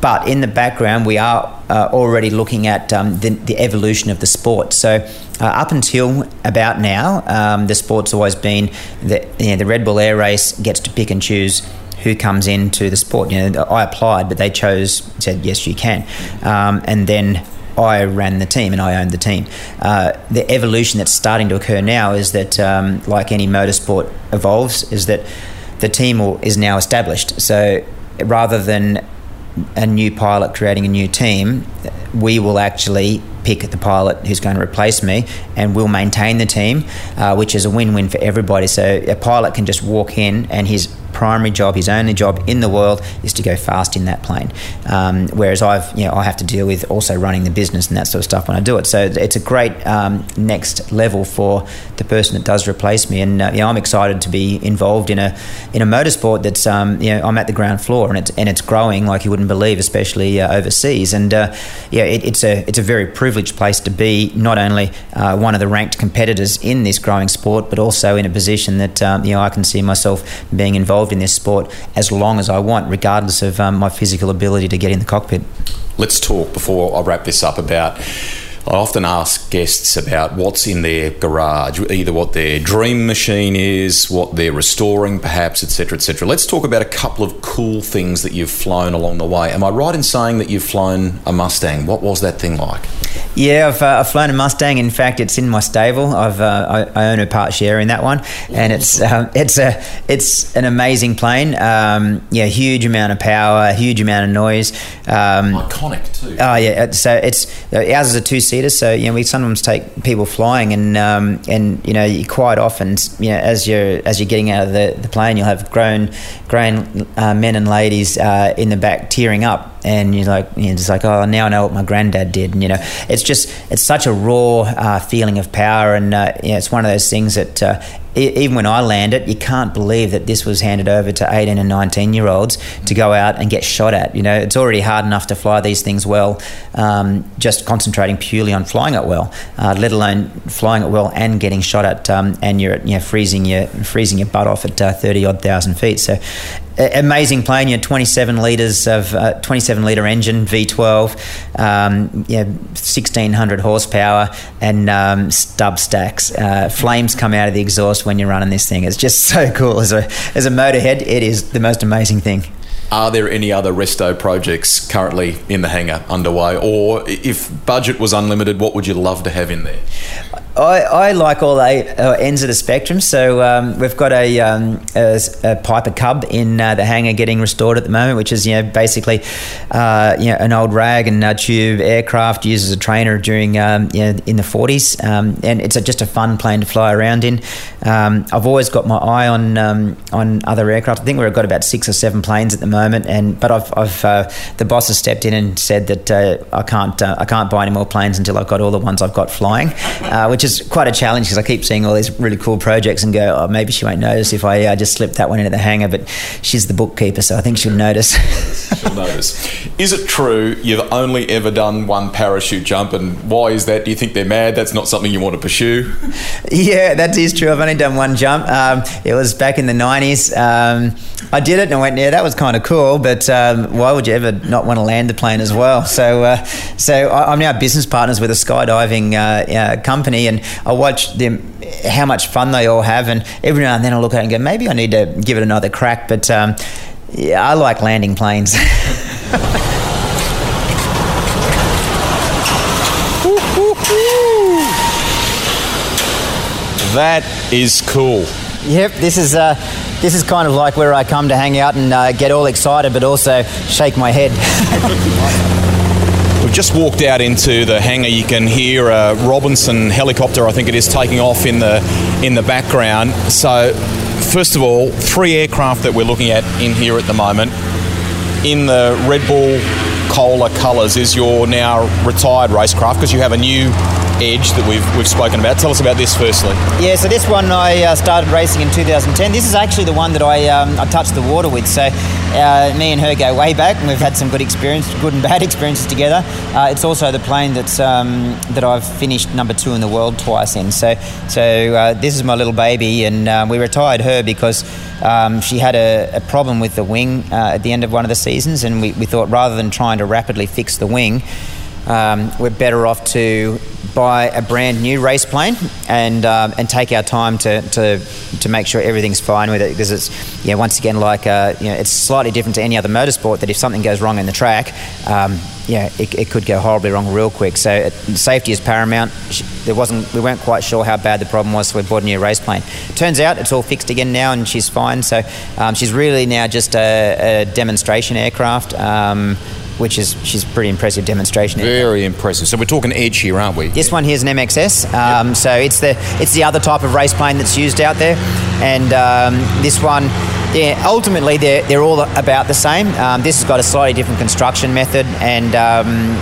But in the background, we are uh, already looking at um, the, the, evolution of the sport. So, uh, up until about now, um, the sport's always been that you know, the Red Bull Air Race gets to pick and choose who comes into the sport. You know, I applied, but they chose said yes, you can, um, and then. I ran the team and I owned the team. Uh, the evolution that's starting to occur now is that, um, like any motorsport evolves, is that the team is now established. So rather than a new pilot creating a new team, we will actually pick the pilot who's going to replace me and we'll maintain the team, uh, which is a win win for everybody. So a pilot can just walk in and his primary job, his only job in the world is to go fast in that plane. Um, whereas I've, you know, I have to deal with also running the business and that sort of stuff when I do it. So it's a great um, next level for the person that does replace me. And uh, you know, I'm excited to be involved in a in a motorsport that's, um, you know, I'm at the ground floor and it's and it's growing like you wouldn't believe, especially uh, overseas. And uh, yeah, it, it's a it's a very privileged place to be. Not only uh, one of the ranked competitors in this growing sport, but also in a position that um, you know I can see myself being involved involved in this sport as long as I want, regardless of um, my physical ability to get in the cockpit. Let's talk before I wrap this up about I often ask guests about what's in their garage, either what their dream machine is, what they're restoring, perhaps, etc., etc. Let's talk about a couple of cool things that you've flown along the way. Am I right in saying that you've flown a Mustang? What was that thing like? Yeah, I've, uh, I've flown a Mustang. In fact, it's in my stable. I've uh, I, I, own a part share in that one, and it's um, it's a it's an amazing plane. Um, yeah, huge amount of power, huge amount of noise. Um, Iconic too. Oh yeah, so it's ours is a two seater, so you know we sometimes take people flying, and um, and you know you quite often you know as you're as you're getting out of the, the plane, you'll have grown grown uh, men and ladies uh, in the back tearing up, and you're like you're just like oh now I know what my granddad did, and you know it's just it's such a raw uh, feeling of power, and uh, you know, it's one of those things that uh, even when I land it, you can't believe that this was handed over to 18 and 19 year olds to go out and get shot at. You know, it's already hard enough to fly these things well, um, just concentrating purely on flying it well, uh, let alone flying it well and getting shot at, um, and you're you know, freezing your freezing your butt off at uh, 30 odd thousand feet. So amazing plane. You know, 27 litres of uh, 27 litre engine, V12, um, yeah, 1600 horsepower, and um, stub stacks. Uh, flames come out of the exhaust when you're running this thing. It's just so cool. As a as a motorhead, it is the most amazing thing. Are there any other resto projects currently in the hangar underway? Or if budget was unlimited, what would you love to have in there? I, I like all uh, ends of the spectrum. So um, we've got a, um, a, a, Piper Cub in uh, the hangar getting restored at the moment, which is you know basically uh, you know an old rag and tube aircraft used as a trainer during um, you know, in the 40s, um, and it's just a fun plane to fly around in. Um, I've always got my eye on um, on other aircraft. I think we've got about six or seven planes at the moment. And but I've, I've uh, the boss has stepped in and said that uh, I can't uh, I can't buy any more planes until I've got all the ones I've got flying, uh, which is quite a challenge because I keep seeing all these really cool projects and go, oh, maybe she won't notice if I uh, just slip that one into the hanger. But she's the bookkeeper, so I think she'll notice. she'll notice. Is it true you've only ever done one parachute jump, and why is that? Do you think they're mad? That's not something you want to pursue. Yeah, that is true. I've only done one jump. Um, it was back in the nineties. Um, I did it and I went, yeah, that was kind of cool. But um, why would you ever not want to land the plane as well? So, uh, so I, am now business partners with a skydiving uh, uh, company, and I watch them how much fun they all have, and every now and then I look at it and go, maybe I need to give it another crack. But um, yeah, I like landing planes. That is cool. Yep, this is uh, this is kind of like where I come to hang out and uh, get all excited, but also shake my head. We've just walked out into the hangar. You can hear a Robinson helicopter, I think it is, taking off in the in the background. So, first of all, three aircraft that we're looking at in here at the moment. In the Red Bull Kohler colours is your now retired racecraft because you have a new edge that we've, we've spoken about. Tell us about this firstly. Yeah, so this one I uh, started racing in 2010. This is actually the one that I, um, I touched the water with. So uh, me and her go way back, and we've had some good experience, good and bad experiences together. Uh, it's also the plane that's um, that I've finished number two in the world twice in. So so uh, this is my little baby, and uh, we retired her because um, she had a, a, problem with the wing uh, at the end of one of the seasons, and we, we thought rather than trying to rapidly fix the wing um, we're better off to buy a brand new race plane and um, and take our time to, to to make sure everything's fine with it because it's you know, once again like uh, you know it's slightly different to any other motorsport that if something goes wrong in the track um, yeah it, it, could go horribly wrong real quick. So it, safety is paramount. There wasn't we weren't quite sure how bad the problem was so we bought a new race plane. Turns out it's all fixed again now and she's fine. So um, she's really now just a, a demonstration aircraft um, which is she's pretty impressive demonstration. Very impressive. So we're talking Edge here, aren't we? This one here is an MXS. Um, yep. So it's the it's the other type of race plane that's used out there, and um, this one. Yeah, ultimately they're, they're all about the same. Um, this has got a slightly different construction method, and um,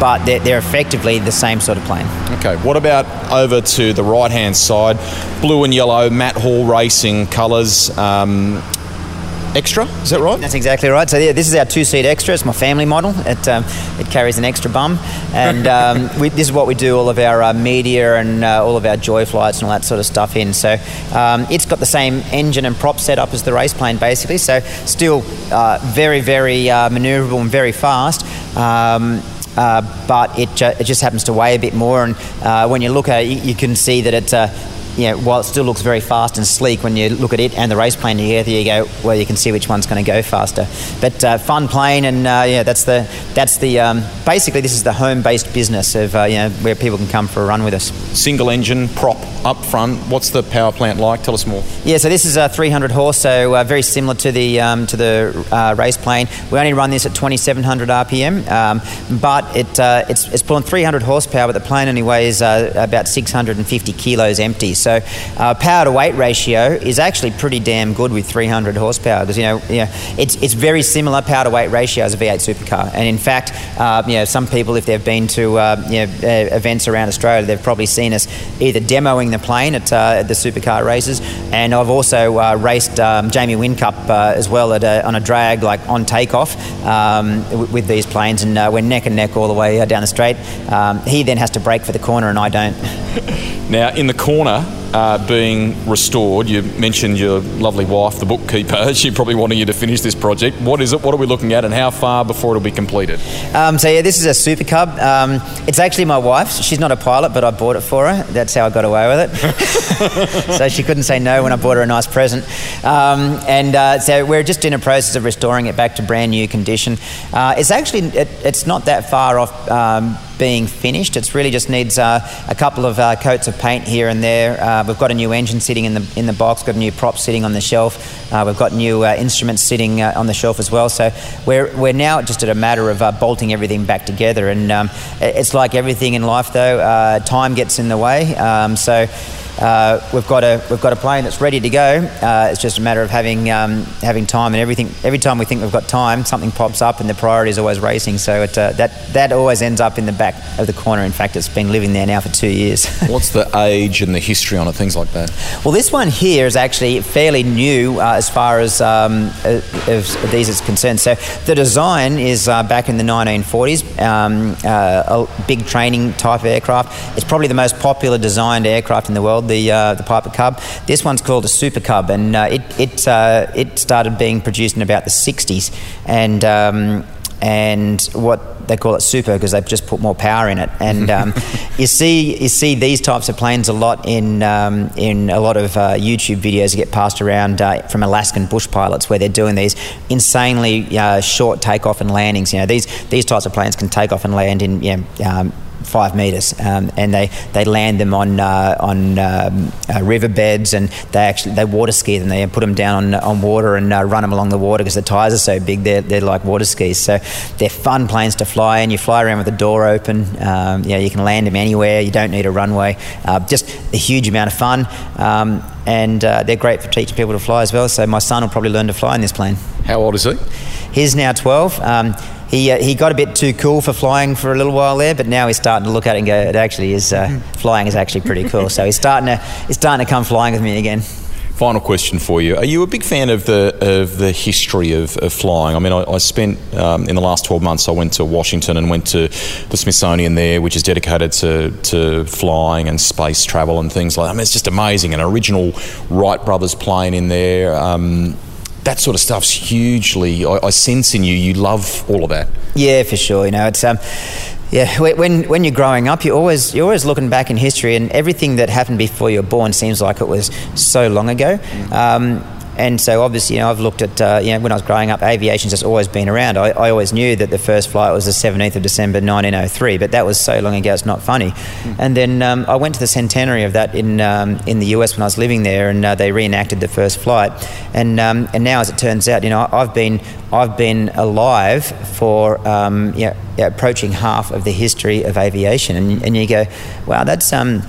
but they're, they're, effectively the same sort of plane. Okay, what about over to the right hand side? Blue and yellow, Matt Hall Racing colours. Um, extra. Is that right? That's exactly right. So yeah, this is our two-seat extra. It's my family model. It um, it carries an extra bum, and um, we, this is what we do all of our uh, media and uh, all of our joy flights and all that sort of stuff in. So um, it's got the same engine and prop setup as the race plane, basically. So still uh, very very uh, manoeuvrable and very fast. Um, uh, but it, ju- it just happens to weigh a bit more, and uh, when you look at it, you, you can see that it's uh, you know, while it still looks very fast and sleek when you look at it and the race plane together, you go, well, you can see which one's going to go faster. But uh, fun plane, and uh, yeah, that's the that's the um, basically this is the home-based business of uh, you know where people can come for a run with us. Single engine prop up front. What's the power plant like? Tell us more. Yeah, so this is a 300 horse, so uh, very similar to the um, to the uh, race plane. We only run this at 2,700 RPM, um, but it uh, it's it's pulling 300 horsepower, but the plane only weighs about 650 kilos empty. So uh, power to weight ratio is actually pretty damn good with 300 horsepower because you know, you know it's it's very similar power to weight ratio as a V8 supercar. And in fact, uh, you know some people if they've been to uh, you know, uh, events around Australia, they've probably seen us either demoing the plane at, uh, at the supercar races, and I've also uh, raced um, Jamie Whincup as well a, on a drag like on takeoff um, w- with these planes, and we're neck and neck all the way down the straight. Um, he then has to brake for the corner, and I don't. now in the corner uh, being restored. You mentioned your lovely wife, the bookkeeper. She probably wanting you to finish this project. What is it? What are we looking at, and how far before it'll be completed? Um, so yeah, this is a Super Cub. Um, it's actually my wife's. She's not a pilot, but I bought it for her. That's how I got away with it. so she couldn't say no when I bought her a nice present. Um, and uh, so we're just in a process of restoring it back to brand new condition. Uh, it's actually it, it's not that far off um, being finished. It really just needs uh, a couple of uh, coats of paint here and there. Uh, we've got a new engine sitting in the in the box, got a new prop sitting on the shelf. Uh, we've got new uh, instruments sitting on the shelf as well. So we're we're now just at a matter of bolting everything back together. And um, it's like everything in life, though, time gets in the way. Um, so uh, we've got a we've got a plane that's ready to go. Uh, it's just a matter of having um, having time and everything. Every time we think we've got time, something pops up, and the priority is always racing. So it, uh, that that always ends up in the back of the corner. In fact, it's been living there now for two years. What's the age and the history on it? Things like that. Well, this one here is actually fairly new uh, as far as, um, as these is concerned. So the design is uh, back in the 1940s, um, uh, a big training type aircraft. It's probably the most popular designed aircraft in the world, the uh, the Piper Cub. This one's called a Super Cub, and uh, it it uh, it started being produced in about the 60s, and um, and what they call it super because they've just put more power in it. And um, you see you see these types of planes a lot in um, in a lot of uh, YouTube videos that get passed around uh, from Alaskan bush pilots where they're doing these insanely uh, short takeoff and landings. You know these these types of planes can take off and land in you know, um, five meters, um, and they, they land them on uh, on um, uh, riverbeds, and they actually they water ski them. They put them down on, on water and uh, run them along the water because the tires are so big. They're, they're like water skis, so they're fun planes to fly. And you fly around with the door open. Um, you know, you can land them anywhere. You don't need a runway. Uh, just a huge amount of fun. Um, and uh, they're great for teaching people to fly as well. So my son will probably learn to fly in this plane. How old is he? He's now 12. Um, he, uh, he got a bit too cool for flying for a little while there, but now he's starting to look at it and go, it actually is, uh, flying is actually pretty cool. So he's starting, to, he's starting to come flying with me again. Final question for you: Are you a big fan of the of the history of, of flying? I mean, I, I spent um, in the last twelve months. I went to Washington and went to the Smithsonian there, which is dedicated to to flying and space travel and things like. that. I mean, it's just amazing. An original Wright brothers plane in there. Um, that sort of stuff's hugely. I, I, sense in you, you love all of that. Yeah, for sure. You know, it's um, yeah. When when you're growing up, you're always you're always looking back in history, and everything that happened before you were born seems like it was so long ago. Um, and so obviously, you know, I've looked at, uh, you know, when I was growing up, aviation's just always been around. I, I, always knew that the first flight was the 17th of December 1903, but that was so long ago, it's not funny. Mm. And then um, I went to the centenary of that in um, in the US when I was living there, and uh, they reenacted the first flight. And um, and now, as it turns out, you know, I've been I've been alive for um, you know, approaching half of the history of aviation, and, and you go, wow, that's um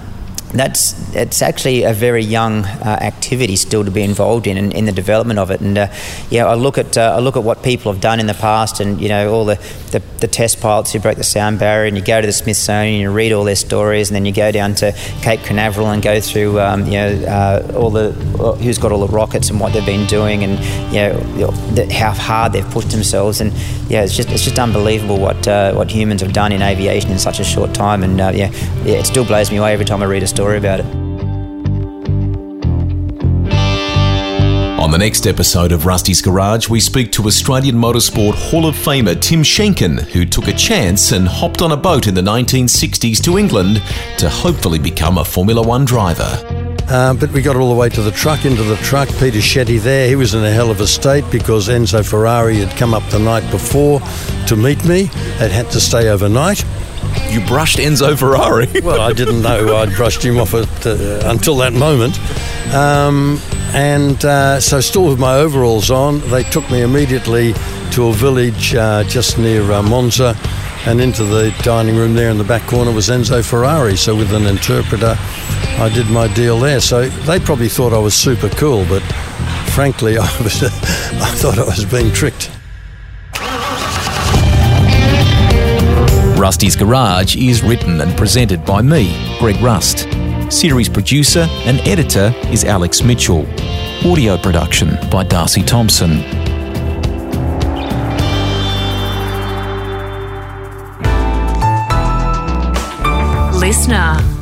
that's it's actually a very young uh, activity still to be involved in, in, in the development of it. And uh, yeah, I look at uh, I look at what people have done in the past, and you know all the, the, the, test pilots who broke the sound barrier, and you go to the Smithsonian, and you read all their stories, and then you go down to Cape Canaveral and go through um, you know uh, all the uh, who's got all the rockets and what they've been doing, and you know the, how hard they've pushed themselves, and yeah, it's just it's just unbelievable what uh, what humans have done in aviation in such a short time, and yeah, yeah, it still blows me away every time I read a story story about it. On the next episode of Rusty's Garage, we speak to Australian Motorsport Hall of Famer Tim Schenken, who took a chance and hopped on a boat in the 1960s to England to hopefully become a Formula One driver. Uh, but we got all the way to the truck, into the truck. Peter Schetty there, he was in a hell of a state because Enzo Ferrari had come up the night before to meet me. Had had to stay overnight. You brushed Enzo Ferrari. well, I didn't know I'd brushed him off at, uh, until that moment. Um, and uh, so, still with my overalls on, they took me immediately to a village uh, just near uh, Monza. And into the dining room there in the back corner was Enzo Ferrari. So, with an interpreter, I did my deal there. So, they probably thought I was super cool, but frankly, I, was, I thought I was being tricked. Rusty's Garage is written and presented by me, Greg Rust. Series producer and editor is Alex Mitchell. Audio production by Darcy Thompson. LiSTNR.